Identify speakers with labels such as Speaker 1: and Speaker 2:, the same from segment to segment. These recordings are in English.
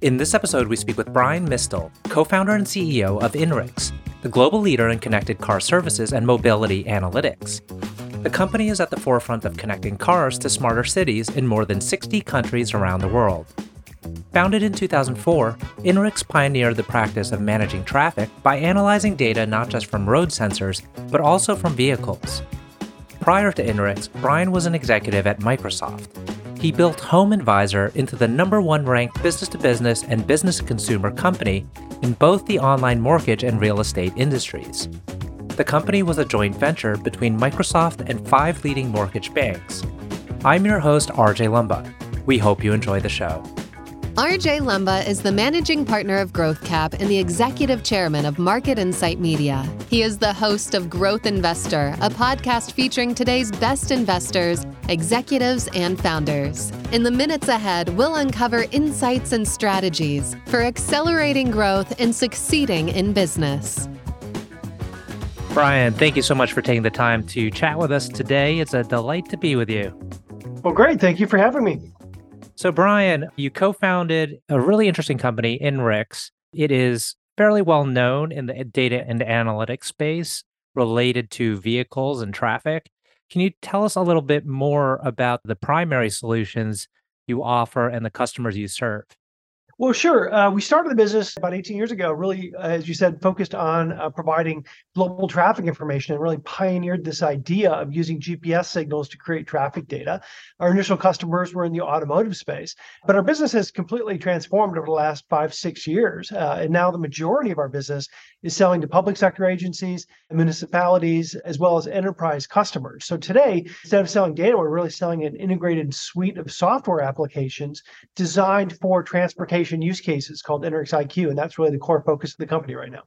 Speaker 1: In this episode, we speak with Bryan Mistele, co founder and CEO of Inrix, the global leader in connected car services and mobility analytics. The company is at the forefront of connecting cars to smarter cities in more than 60 countries around the world. Founded in 2004, Inrix pioneered the practice of managing traffic by analyzing data not just from road sensors, but also from vehicles. Prior to Inrix, Brian was an executive at Microsoft. He built Home Advisor into the number one ranked business to business and business to consumer company in both the online mortgage and real estate industries. The company was a joint venture between Microsoft and five leading mortgage banks. I'm your host, RJ Lumba. We hope you enjoy the show.
Speaker 2: RJ Lumba is the managing partner of GrowthCap and the executive chairman of Market Insight Media. He is the host of Growth Investor, a podcast featuring today's best investors, executives, and founders. In the minutes ahead, we'll uncover insights and strategies for accelerating growth and succeeding in business.
Speaker 1: Bryan, thank you so much for taking the time to chat with us today. It's a delight to be with you.
Speaker 3: Well, great. Thank you for having me.
Speaker 1: So, Bryan, you co founded a really interesting company, Inrix. It is fairly well known in the data and analytics space related to vehicles and traffic. Can you tell us a little bit more about the primary solutions you offer and the customers you serve?
Speaker 3: Well, sure. Uh, we started the business about 18 years ago, really, uh, as you said, focused on uh, providing global traffic information and really pioneered this idea of using GPS signals to create traffic data. Our initial customers were in the automotive space, but our business has completely transformed over the last five, six years. Uh, and now the majority of our business is selling to public sector agencies, and municipalities, as well as enterprise customers. So today, instead of selling data, we're really selling an integrated suite of software applications designed for transportation use cases called Inrix IQ, and that's really the core focus of the company right now.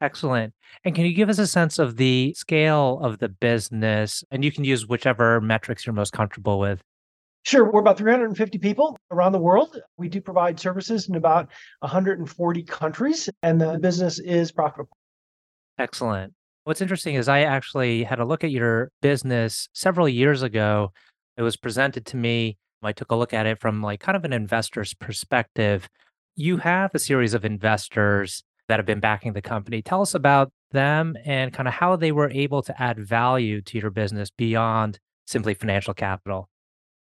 Speaker 1: Excellent. And can you give us a sense of the scale of the business? And you can use whichever metrics you're most comfortable with.
Speaker 3: Sure. We're about 350 people around the world. We do provide services in about 140 countries, and the business is profitable.
Speaker 1: Excellent. What's interesting is I actually had a look at your business several years ago. It was presented to me I took a look at it from like kind of an investor's perspective. You have a series of investors that have been backing the company. Tell us about them and kind of how they were able to add value to your business beyond simply financial capital.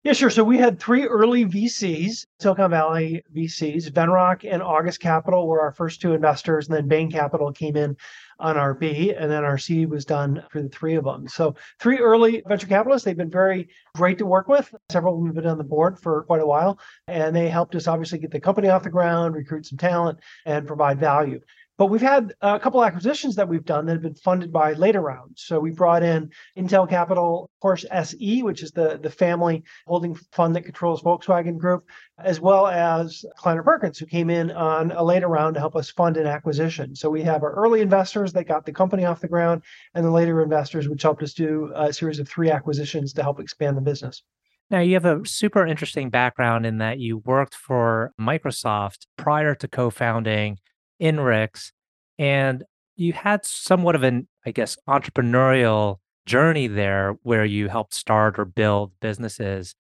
Speaker 3: Yeah, sure. So we had three early VCs, Silicon Valley VCs. Venrock and August Capital were our first two investors, and then Bain Capital came in on our B, and then our C was done for the three of them. So three early venture capitalists. They've been very great to work with. Several of them have been on the board for quite a while, and they helped us obviously get the company off the ground, recruit some talent, and provide value. But we've had a couple acquisitions that we've done that have been funded by later rounds. So we brought in Intel Capital, Porsche SE, which is the, the family holding fund that controls Volkswagen Group, as well as Kleiner Perkins, who came in on a later round to help us fund an acquisition. So we have our early investors that got the company off the ground, and the later investors, which helped us do a series of three acquisitions to help expand the business.
Speaker 1: Now, you have a super interesting background in that you worked for Microsoft prior to co founding Inrix, and you had somewhat of an, I guess, entrepreneurial journey there where you helped start or build businesses.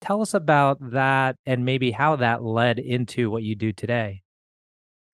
Speaker 1: Tell us about that and maybe how that led into what you do today.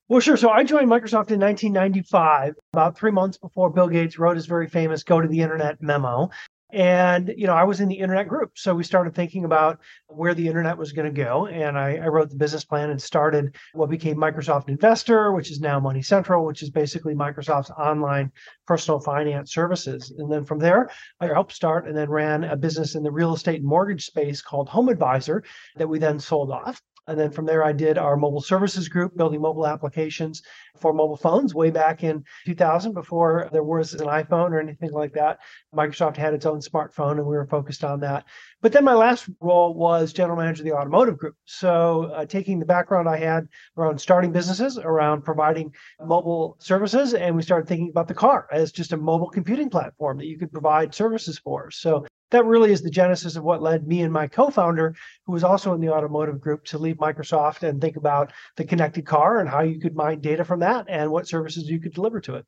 Speaker 3: Well, sure. So I joined Microsoft in 1995, about three months before Bill Gates wrote his very famous Go to the Internet memo. And, you know, I was in the internet group. So we started thinking about where the internet was going to go. And I, I, wrote the business plan and started what became Microsoft Investor, which is now Money Central, which is basically Microsoft's online personal finance services. And then from there, I helped start and then ran a business in the real estate and mortgage space called Home Advisor that we then sold off. And then from there, I did our mobile services group, building mobile applications for mobile phones way back in 2000 before there was an iPhone or anything like that. Microsoft had its own smartphone and we were focused on that. But then my last role was general manager of the automotive group. So uh, taking the background I had around starting businesses, around providing mobile services, and we started thinking about the car as just a mobile computing platform that you could provide services for. So that really is the genesis of what led me and my co-founder, who was also in the automotive group, to leave Microsoft and think about the connected car and how you could mine data from that and what services you could deliver to it.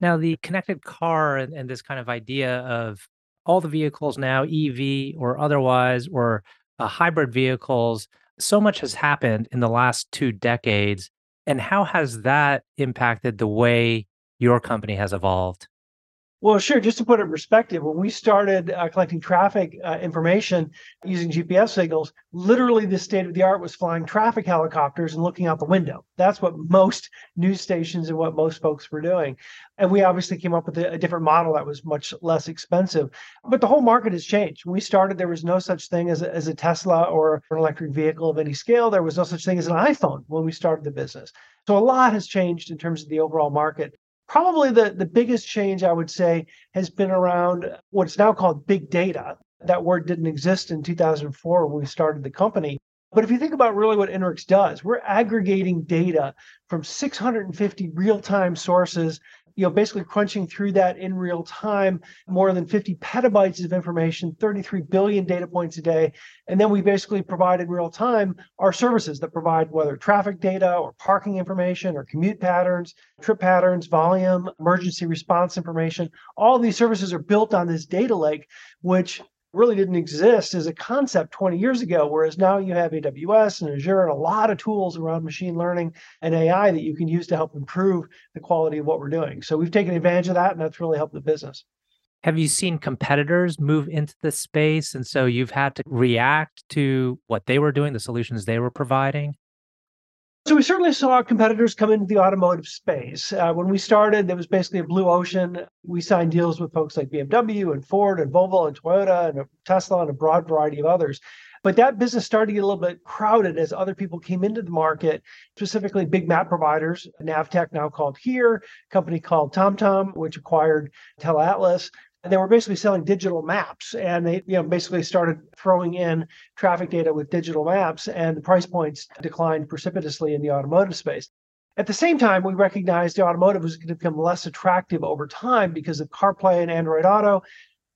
Speaker 1: Now, the connected car and, and this kind of idea of all the vehicles now, EV or otherwise, or uh, hybrid vehicles, So much has happened in the last two decades. And how has that impacted the way your company has evolved?
Speaker 3: Well, sure. Just to put it in perspective, when we started uh, collecting traffic uh, information using GPS signals, literally the state of the art was flying traffic helicopters and looking out the window. That's what most news stations and what most folks were doing. And we obviously came up with a, a different model that was much less expensive. But the whole market has changed. When we started, there was no such thing as a, as a Tesla or an electric vehicle of any scale. There was no such thing as an iPhone when we started the business. So a lot has changed in terms of the overall market probably the, the biggest change I would say has been around what's now called big data. That word didn't exist in 2004 when we started the company. But if you think about really what Inrix does, we're aggregating data from 650 real time sources you know, basically crunching through that in real time, more than 50 petabytes of information, 33 billion data points a day. And then we basically provide in real time our services that provide whether traffic data or parking information or commute patterns, trip patterns, volume, emergency response information. All these services are built on this data lake, which really didn't exist as a concept 20 years ago, whereas now you have AWS and Azure and a lot of tools around machine learning and AI that you can use to help improve the quality of what we're doing. So we've taken advantage of that, and that's really helped the business.
Speaker 1: Have you seen competitors move into this space? And so you've had to react to what they were doing, the solutions they were providing?
Speaker 3: So we certainly saw competitors come into the automotive space. Uh, when we started, there was basically a blue ocean. We signed deals with folks like BMW and Ford and Volvo and Toyota and Tesla and a broad variety of others. But that business started to get a little bit crowded as other people came into the market, specifically big map providers, Navteq, now called Here, company called TomTom, which acquired TeleAtlas, and they were basically selling digital maps and they you know basically started throwing in traffic data with digital maps and the price points declined precipitously in the automotive space. At the same time we recognized the automotive was going to become less attractive over time because of carplay and android auto.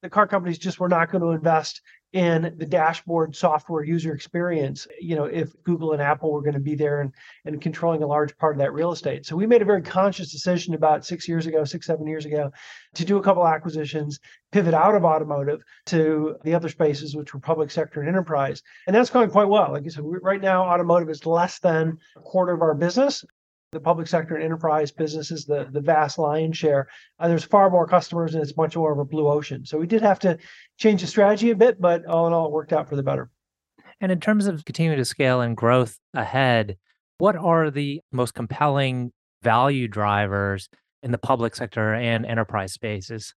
Speaker 3: The car companies just were not going to invest in the dashboard software user experience you know if google and apple were going to be there and, and controlling a large part of that real estate. So we made a very conscious decision about six years ago six seven years ago to do a couple acquisitions pivot out of automotive to the other spaces which were public sector and enterprise. And that's going quite well. Like i said right now automotive is less than a quarter of our business the public sector and enterprise businesses, the, the vast lion's share. Uh, there's far more customers and it's much more of a blue ocean. So we did have to change the strategy a bit, but all in all, it worked out for the better.
Speaker 1: And in terms of continuing to scale and growth ahead, what are the most compelling value drivers in the public sector and enterprise spaces?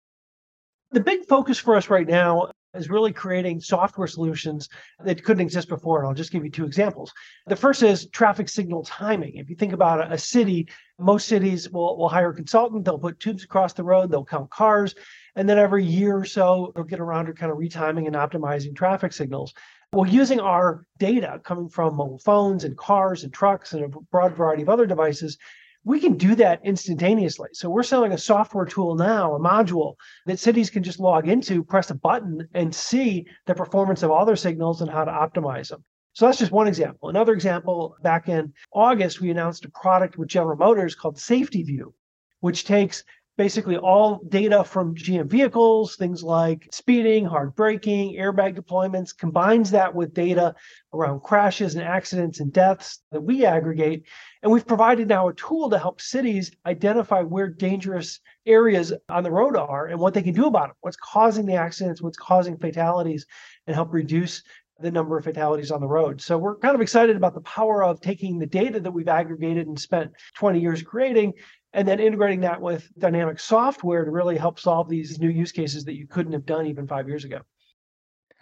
Speaker 3: The big focus for us right now is really creating software solutions that couldn't exist before. And I'll just give you two examples. The first is traffic signal timing. If you think about a, city, most cities will, will hire a consultant, they'll put tubes across the road, they'll count cars, and then every year or so, they'll get around to kind of retiming and optimizing traffic signals. Well, using our data coming from mobile phones and cars and trucks and a broad variety of other devices, we can do that instantaneously. So we're selling a software tool now, a module that cities can just log into, press a button, and see the performance of all their signals and how to optimize them. So that's just one example. Another example, back in August, we announced a product with General Motors called Safety View, which takes basically all data from GM vehicles, things like speeding, hard braking, airbag deployments, combines that with data around crashes and accidents and deaths that we aggregate. And we've provided now a tool to help cities identify where dangerous areas on the road are and what they can do about it, what's causing the accidents, what's causing fatalities, and help reduce the number of fatalities on the road. So we're kind of excited about the power of taking the data that we've aggregated and spent 20 years creating and then integrating that with dynamic software to really help solve these new use cases that you couldn't have done even five years ago.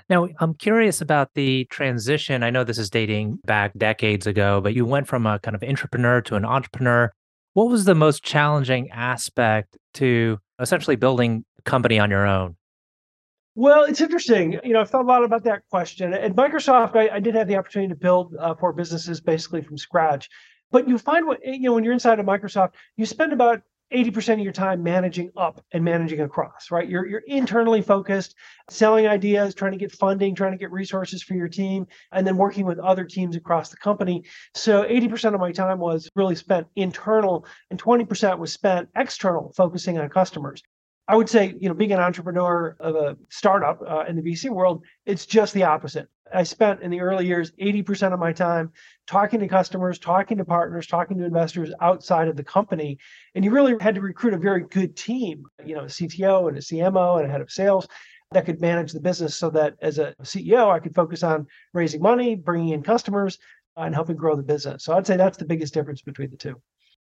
Speaker 1: Now, I'm curious about the transition. I know this is dating back decades ago, but you went from a kind of intrapreneur to an entrepreneur. What was the most challenging aspect to essentially building a company on your own?
Speaker 3: Well, it's interesting. You know, I've thought a lot about that question. At Microsoft, I, I did have the opportunity to build uh, four businesses basically from scratch. But you find what you know when you're inside of Microsoft, you spend about 80% of your time managing up and managing across, right? You're you're internally focused, selling ideas, trying to get funding, trying to get resources for your team, and then working with other teams across the company. So 80% of my time was really spent internal, and 20% was spent external, focusing on customers. I would say, you know, being an entrepreneur of a startup uh, in the VC world, it's just the opposite. I spent in the early years 80% of my time talking to customers, talking to partners, talking to investors outside of the company. And you really had to recruit a very good team, you know, a CTO and a CMO and a head of sales that could manage the business so that as a CEO, I could focus on raising money, bringing in customers, uh, and helping grow the business. So I'd say that's the biggest difference between the two.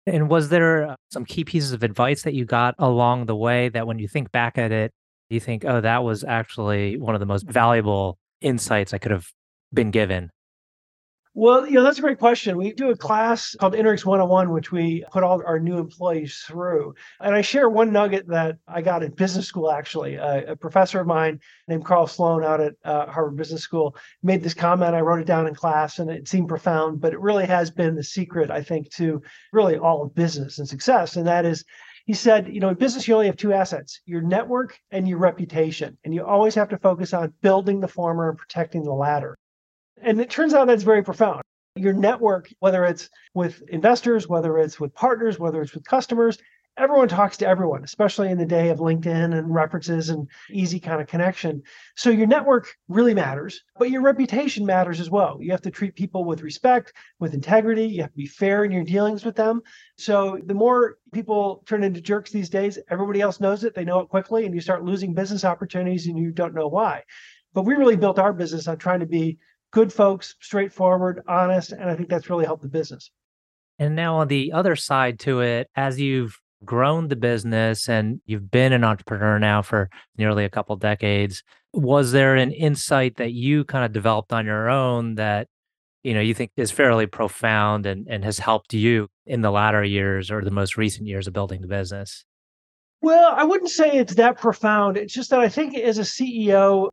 Speaker 1: And was there uh, some key pieces of advice that you got along the way that when you think back at it, you think, oh, that was actually one of the most valuable insights I could have been given?
Speaker 3: Well, you know, that's a great question. We do a class called Inrix 101, which we put all our new employees through. And I share one nugget that I got in business school, actually. Uh, a professor of mine named Carl Sloan out at uh, Harvard Business School made this comment. I wrote it down in class and it seemed profound, but it really has been the secret, I think, to really all of business and success. And that is, he said, you know, in business, you only have two assets your network and your reputation. And you always have to focus on building the former and protecting the latter. And it turns out that's very profound. Your network, whether it's with investors, whether it's with partners, whether it's with customers, everyone talks to everyone, especially in the day of LinkedIn and references and easy kind of connection. So your network really matters, but your reputation matters as well. You have to treat people with respect, with integrity. You have to be fair in your dealings with them. So the more people turn into jerks these days, everybody else knows it. They know it quickly, and you start losing business opportunities and you don't know why. But we really built our business on trying to be good folks, straightforward, honest, and I think that's really helped the business.
Speaker 1: And now on the other side to it, as you've grown the business and you've been an entrepreneur now for nearly a couple decades, was there an insight that you kind of developed on your own that you know you think is fairly profound and, and has helped you in the latter years or the most recent years of building the business?
Speaker 3: Well, I wouldn't say it's that profound. It's just that I think as a CEO,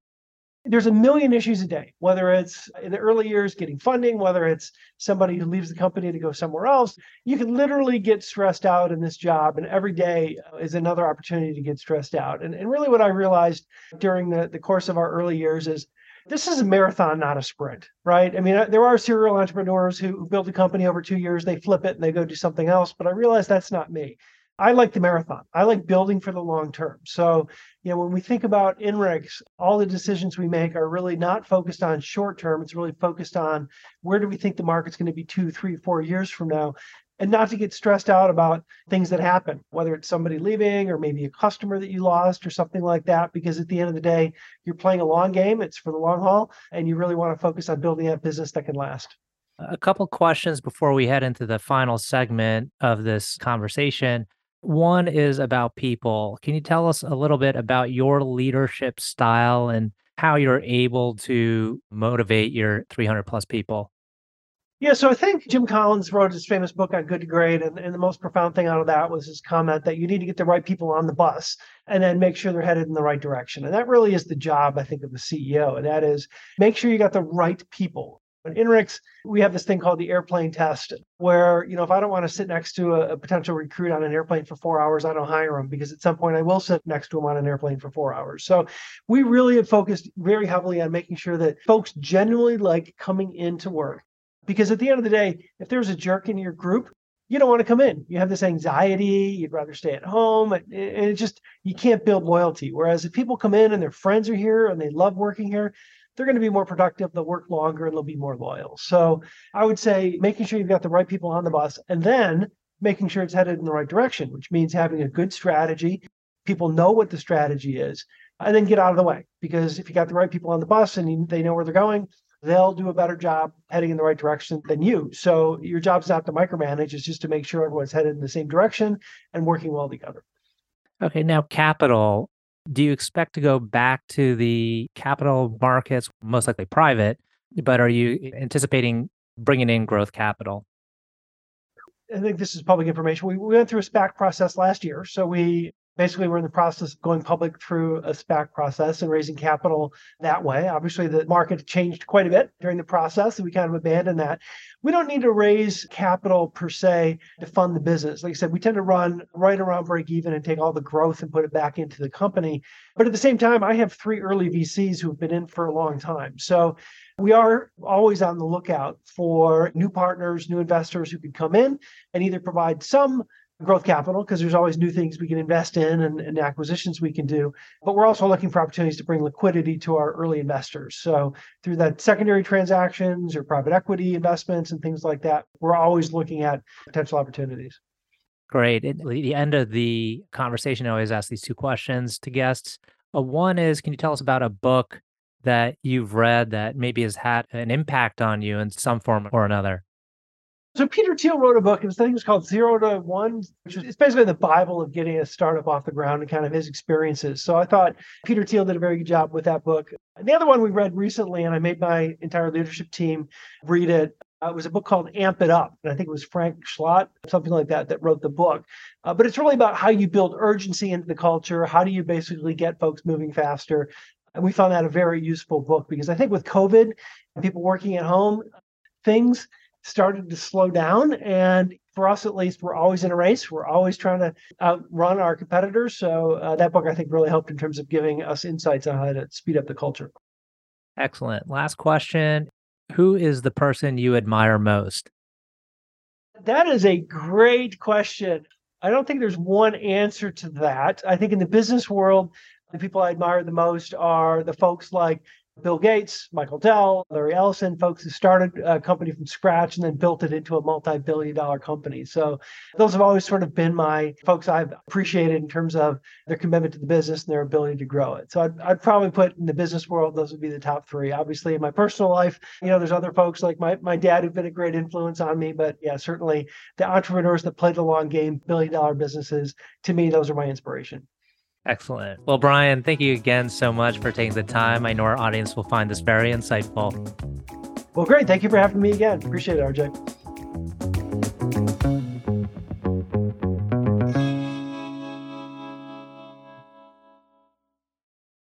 Speaker 3: there's a million issues a day, whether it's in the early years getting funding, whether it's somebody who leaves the company to go somewhere else. You can literally get stressed out in this job, and every day is another opportunity to get stressed out. And, and really, what I realized during the, the course of our early years is this is a marathon, not a sprint, right? I mean, uh, there are serial entrepreneurs who build a company over two years, they flip it and they go do something else, but I realized that's not me. I like the marathon. I like building for the long term. So, you know, when we think about Inrix, all the decisions we make are really not focused on short term. It's really focused on where do we think the market's going to be two, three, four years from now, and not to get stressed out about things that happen, whether it's somebody leaving or maybe a customer that you lost or something like that. Because at the end of the day, you're playing a long game. It's for the long haul, and you really want to focus on building a business that can last.
Speaker 1: A couple questions before we head into the final segment of this conversation. One is about people. Can you tell us a little bit about your leadership style and how you're able to motivate your 300 plus people?
Speaker 3: Yeah, so I think Jim Collins wrote his famous book on Good to Great, and, and the most profound thing out of that was his comment that you need to get the right people on the bus and then make sure they're headed in the right direction. And that really is the job, I think, of the CEO. And that is make sure you got the right people in Inrix, we have this thing called the airplane test, where you know if I don't want to sit next to a, a, potential recruit on an airplane for four hours, I don't hire them because at some point I will sit next to them on an airplane for four hours. So we really have focused very heavily on making sure that folks genuinely like coming into work. Because at the end of the day, if there's a jerk in your group, you don't want to come in. You have this anxiety. You'd rather stay at home, and, it just you can't build loyalty. Whereas if people come in and their friends are here and they love working here, they're going to be more productive, they'll work longer, and they'll be more loyal. So I would say making sure you've got the right people on the bus and then making sure it's headed in the right direction, which means having a good strategy. People know what the strategy is, and then get out of the way. Because if you got the right people on the bus and they know where they're going, they'll do a better job heading in the right direction than you. So your job's not to micromanage, it's just to make sure everyone's headed in the same direction and working well together.
Speaker 1: Okay, now capital do you expect to go back to the capital markets, most likely private, but are you anticipating bringing in growth capital?
Speaker 3: I think this is public information. We, we went through a SPAC process last year. So we basically we're in the process of going public through a SPAC process and raising capital that way. Obviously, the market changed quite a bit during the process, and we kind of abandoned that. We don't need to raise capital per se to fund the business. Like I said, we tend to run right around break even and take all the growth and put it back into the company. But at the same time, I have three early VCs who've been in for a long time. So we are always on the lookout for new partners, new investors who could come in and either provide some growth capital because there's always new things we can invest in and, and, acquisitions we can do. But we're also looking for opportunities to bring liquidity to our early investors. So through that secondary transactions or private equity investments and things like that, we're always looking at potential opportunities.
Speaker 1: Great. At the end of the conversation, I always ask these two questions to guests. Uh, one is, can you tell us about a book that you've read that maybe has had an impact on you in some form or another?
Speaker 3: So Peter Thiel wrote a book. It was I think was called Zero to One, which is it's basically the Bible of getting a startup off the ground and kind of his experiences. So I thought Peter Thiel did a very good job with that book. And the other one we read recently, and I made my entire leadership team read it. Uh, it was a book called Amp It Up, and I think it was Frank Schlott, something like that, that wrote the book. Uh, but it's really about how you build urgency into the culture. How do you basically get folks moving faster? And we found that a very useful book because I think with COVID and people working at home, things started to slow down. And for us, at least, we're always in a race. We're always trying to outrun our competitors. So uh, that book, I think, really helped in terms of giving us insights on how to speed up the culture.
Speaker 1: Excellent. Last question Who is the person you admire most?
Speaker 3: That is a great question. I don't think there's one answer to that. I think in the business world, the people I admire the most are the folks like Bill Gates, Michael Dell, Larry Ellison, folks who started a company from scratch and then built it into a multi billion dollar company. So those have always sort of been my folks I've appreciated in terms of their commitment to the business and their ability to grow it. So I'd, I'd probably put in the business world, those would be the top three. Obviously, in my personal life, you know, there's other folks like my, my dad who've been a great influence on me. But yeah, certainly the entrepreneurs that play the long game, billion dollar businesses, to me, those are my inspiration.
Speaker 1: Excellent. Well, Bryan, thank you again so much for taking the time. I know our audience will find this very insightful.
Speaker 3: Well, great. Thank you for having me again. Appreciate it, RJ.